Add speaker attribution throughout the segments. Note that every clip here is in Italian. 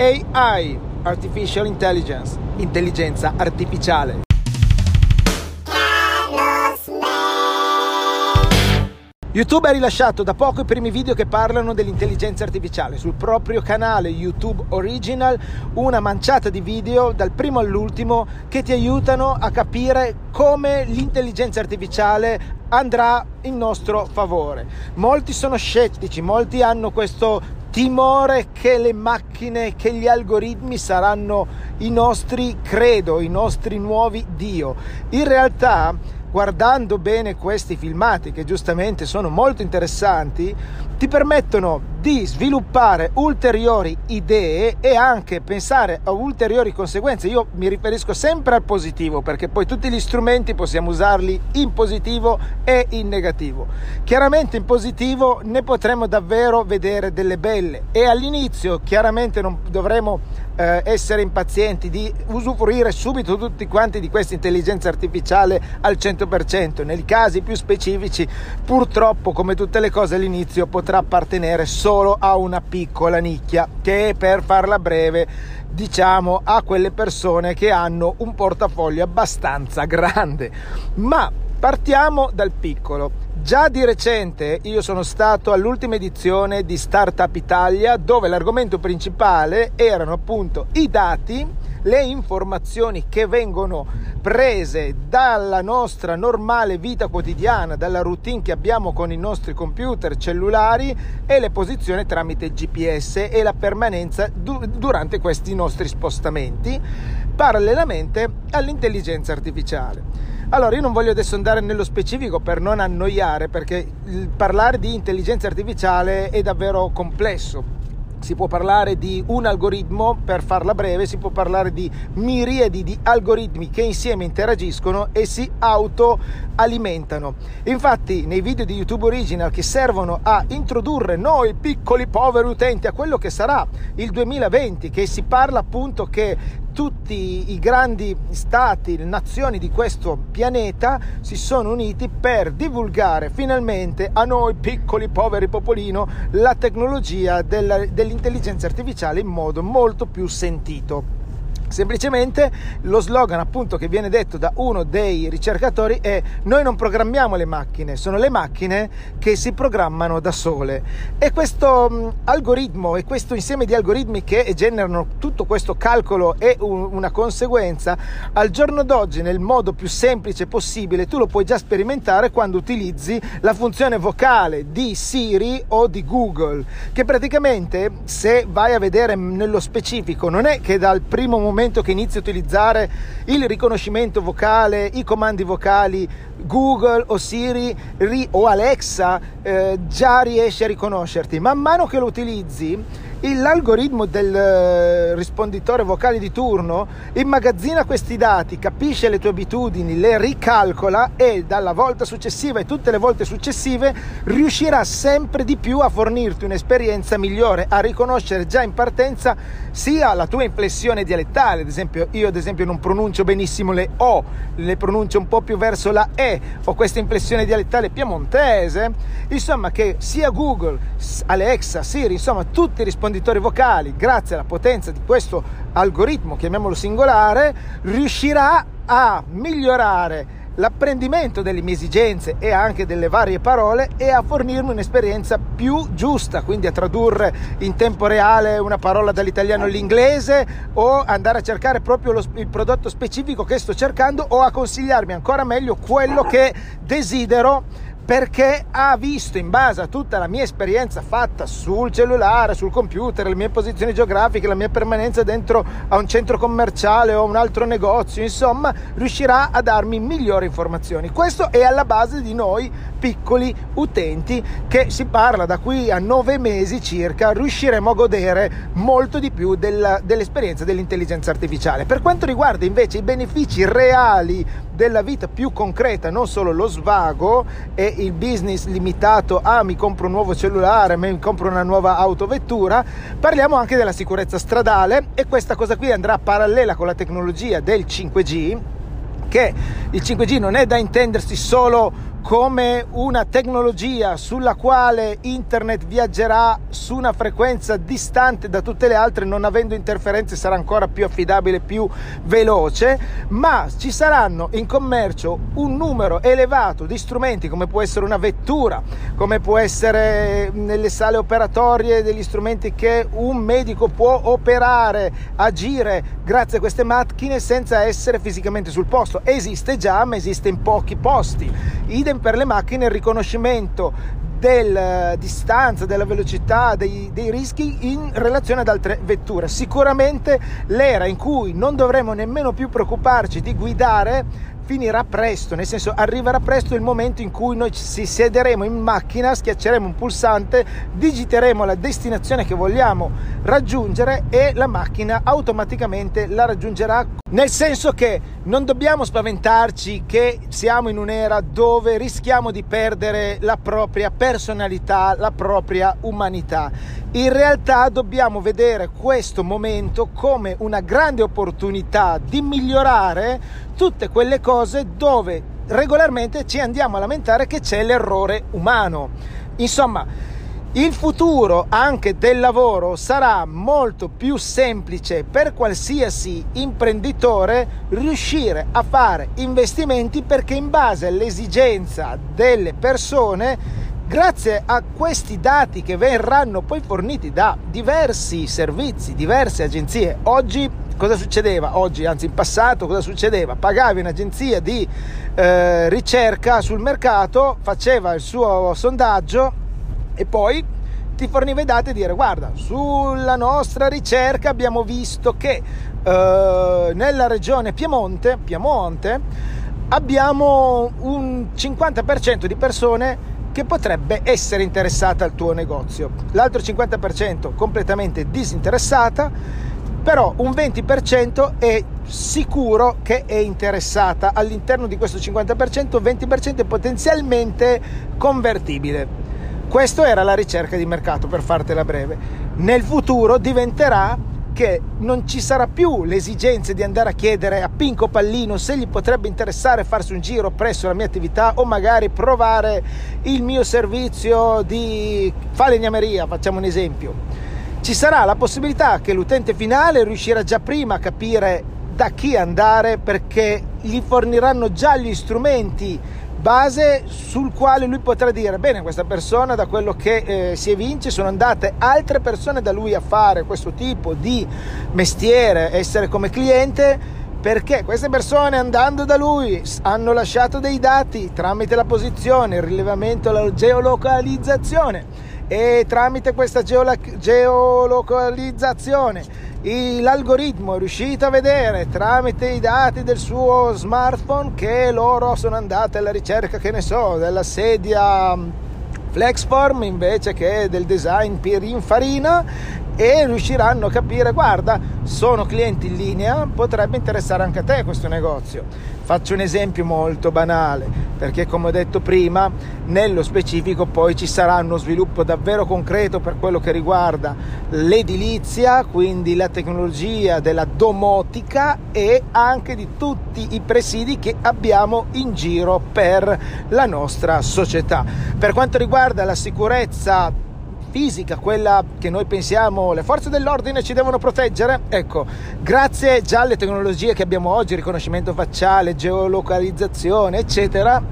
Speaker 1: AI, Artificial Intelligence, intelligenza artificiale. YouTube ha rilasciato da poco i primi video che parlano dell'intelligenza artificiale. Sul proprio canale YouTube Original una manciata di video dal primo all'ultimo che ti aiutano a capire come l'intelligenza artificiale andrà in nostro favore. Molti sono scettici, molti hanno questo timore che le macchine, che gli algoritmi saranno i nostri credo, i nostri nuovi Dio. In realtà guardando bene questi filmati che giustamente sono molto interessanti, ti permettono di sviluppare ulteriori idee e anche pensare a ulteriori conseguenze. Io mi riferisco sempre al positivo perché poi tutti gli strumenti possiamo usarli in positivo e in negativo. Chiaramente in positivo ne potremo davvero vedere delle belle e all'inizio chiaramente non dovremo eh, essere impazienti di usufruire subito tutti quanti di questa intelligenza artificiale al 100%. Nei casi più specifici purtroppo come tutte le cose all'inizio potrà appartenere solo solo a una piccola nicchia che per farla breve diciamo a quelle persone che hanno un portafoglio abbastanza grande. Ma partiamo dal piccolo. Già di recente io sono stato all'ultima edizione di Startup Italia dove l'argomento principale erano appunto i dati le informazioni che vengono prese dalla nostra normale vita quotidiana, dalla routine che abbiamo con i nostri computer cellulari e le posizioni tramite GPS e la permanenza du- durante questi nostri spostamenti, parallelamente all'intelligenza artificiale. Allora, io non voglio adesso andare nello specifico per non annoiare, perché parlare di intelligenza artificiale è davvero complesso si può parlare di un algoritmo, per farla breve, si può parlare di miriadi di algoritmi che insieme interagiscono e si autoalimentano. Infatti nei video di YouTube Original che servono a introdurre noi piccoli poveri utenti a quello che sarà il 2020, che si parla appunto che tutti i grandi stati, le nazioni di questo pianeta si sono uniti per divulgare finalmente a noi piccoli poveri popolino la tecnologia della, dell'intelligenza artificiale in modo molto più sentito. Semplicemente lo slogan appunto che viene detto da uno dei ricercatori è noi non programmiamo le macchine, sono le macchine che si programmano da sole. E questo mh, algoritmo e questo insieme di algoritmi che generano tutto questo calcolo e un, una conseguenza, al giorno d'oggi nel modo più semplice possibile tu lo puoi già sperimentare quando utilizzi la funzione vocale di Siri o di Google, che praticamente se vai a vedere nello specifico non è che dal primo momento momento che inizi a utilizzare il riconoscimento vocale, i comandi vocali, Google o Siri o Alexa eh, già riesce a riconoscerti. Man mano che lo utilizzi, l'algoritmo del eh, risponditore vocale di turno immagazzina questi dati, capisce le tue abitudini, le ricalcola e dalla volta successiva e tutte le volte successive riuscirà sempre di più a fornirti un'esperienza migliore, a riconoscere già in partenza sia la tua inflessione dialettale, ad esempio io ad esempio non pronuncio benissimo le O, le pronuncio un po' più verso la E, ho questa inflessione dialettale piemontese, insomma che sia Google, Alexa, Siri, insomma tutti rispondono risponditori vocali, grazie alla potenza di questo algoritmo, chiamiamolo singolare, riuscirà a migliorare l'apprendimento delle mie esigenze e anche delle varie parole e a fornirmi un'esperienza più giusta, quindi a tradurre in tempo reale una parola dall'italiano all'inglese o andare a cercare proprio lo, il prodotto specifico che sto cercando o a consigliarmi ancora meglio quello che desidero perché ha visto in base a tutta la mia esperienza fatta sul cellulare, sul computer, le mie posizioni geografiche, la mia permanenza dentro a un centro commerciale o a un altro negozio, insomma, riuscirà a darmi migliori informazioni. Questo è alla base di noi piccoli utenti che si parla da qui a nove mesi circa, riusciremo a godere molto di più della, dell'esperienza dell'intelligenza artificiale. Per quanto riguarda invece i benefici reali della vita più concreta, non solo lo svago e il business limitato a mi compro un nuovo cellulare, mi compro una nuova autovettura, parliamo anche della sicurezza stradale e questa cosa qui andrà parallela con la tecnologia del 5G che il 5G non è da intendersi solo come una tecnologia sulla quale internet viaggerà su una frequenza distante da tutte le altre, non avendo interferenze sarà ancora più affidabile, più veloce, ma ci saranno in commercio un numero elevato di strumenti come può essere una vettura, come può essere nelle sale operatorie degli strumenti che un medico può operare, agire grazie a queste macchine senza essere fisicamente sul posto. Esiste già, ma esiste in pochi posti. Idem per le macchine il riconoscimento della distanza, della velocità, dei, dei, rischi in relazione ad altre vetture. Sicuramente l'era in cui non dovremo nemmeno più preoccuparci di guidare finirà presto, nel senso arriverà presto il momento in cui noi ci siederemo in macchina, schiacceremo un pulsante, digiteremo la destinazione che vogliamo raggiungere e la macchina automaticamente la raggiungerà. Nel senso che non dobbiamo spaventarci che siamo in un'era dove rischiamo di perdere la propria personalità, la propria umanità. In realtà dobbiamo vedere questo momento come una grande opportunità di migliorare tutte quelle cose dove regolarmente ci andiamo a lamentare che c'è l'errore umano. Insomma, il futuro anche del lavoro sarà molto più semplice per qualsiasi imprenditore riuscire a fare investimenti perché in base all'esigenza delle persone grazie a questi dati che verranno poi forniti da diversi servizi, diverse agenzie. Oggi cosa succedeva? Oggi, anzi in passato, cosa succedeva? Pagavi un'agenzia di eh, ricerca sul mercato, faceva il suo sondaggio e poi ti forniva i dati e dire guarda, sulla nostra ricerca abbiamo visto che eh, nella regione Piemonte, Piemonte abbiamo un 50% di persone che potrebbe essere interessata al tuo negozio. L'altro 50% completamente disinteressata, però un 20% è sicuro che è interessata. All'interno di questo 50%, il 20% è potenzialmente convertibile. Questa era la ricerca di mercato, per fartela breve. Nel futuro diventerà che non ci sarà più l'esigenza di andare a chiedere a Pinco Pallino se gli potrebbe interessare farsi un giro presso la mia attività o magari provare il mio servizio di falegnameria, facciamo un esempio. Ci sarà la possibilità che l'utente finale riuscirà già prima a capire da chi andare perché gli forniranno già gli strumenti base sul quale lui potrà dire bene questa persona da quello che eh, si evince sono andate altre persone da lui a fare questo tipo di mestiere essere come cliente perché queste persone andando da lui hanno lasciato dei dati tramite la posizione, il rilevamento, la geolocalizzazione e tramite questa geolocalizzazione l'algoritmo è riuscito a vedere tramite i dati del suo smartphone che loro sono andati alla ricerca, che ne so, della sedia mm, Flexform invece che del design Pierinfarina e riusciranno a capire guarda sono clienti in linea potrebbe interessare anche a te questo negozio. Faccio un esempio molto banale perché come ho detto prima nello specifico poi ci sarà uno sviluppo davvero concreto per quello che riguarda l'edilizia quindi la tecnologia della domotica e anche di tutti i presidi che abbiamo in giro per la nostra società. Per quanto riguarda la sicurezza fisica, quella che noi pensiamo le forze dell'ordine ci devono proteggere, ecco, grazie già alle tecnologie che abbiamo oggi, riconoscimento facciale, geolocalizzazione, eccetera,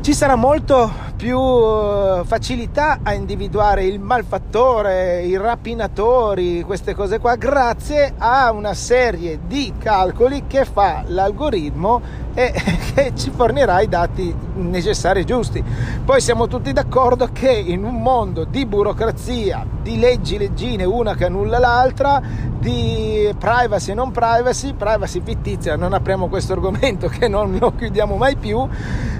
Speaker 1: ci sarà molto più eh, facilità a individuare il malfattore, i rapinatori, queste cose qua, grazie a una serie di calcoli che fa l'algoritmo e che ci fornirà i dati necessari e giusti. Poi siamo tutti d'accordo che in un mondo di burocrazia, di leggi leggine, una che annulla l'altra, di privacy e non privacy, privacy fittizia, non apriamo questo argomento che non lo chiudiamo mai più,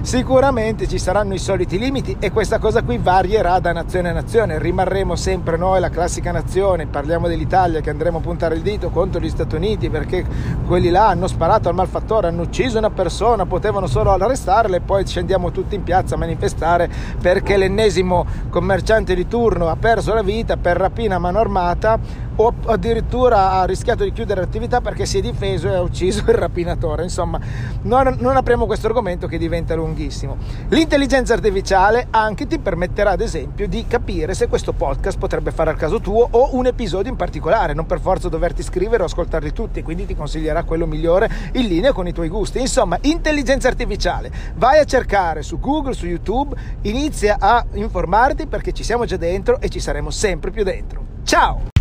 Speaker 1: sicuramente ci saranno i soliti limiti e questa cosa qui varierà da nazione a nazione, rimarremo sempre noi la classica nazione, parliamo dell'Italia che andremo a puntare il dito contro gli Stati Uniti perché quelli là hanno sparato al malfattore, hanno ucciso una persona, potevano solo arrestarla e poi scendiamo tutti in piazza a manifestare perché l'ennesimo commerciante di turno ha perso la vita per rapina a mano armata o addirittura ha rischiato di chiudere l'attività perché si è difeso e ha ucciso il rapinatore. Insomma, non, non apriamo questo argomento che diventa lunghissimo. L'intelligenza artificiale anche ti permetterà, ad esempio, di capire se questo podcast potrebbe fare al caso tuo o un episodio in particolare, non per forza doverti scrivere o ascoltarli tutti, quindi ti consiglierà quello migliore in linea con i tuoi gusti. Insomma, intelligenza artificiale, vai a cercare su Google, su YouTube, inizia a informarti perché ci siamo già dentro e ci saremo sempre più dentro. Ciao!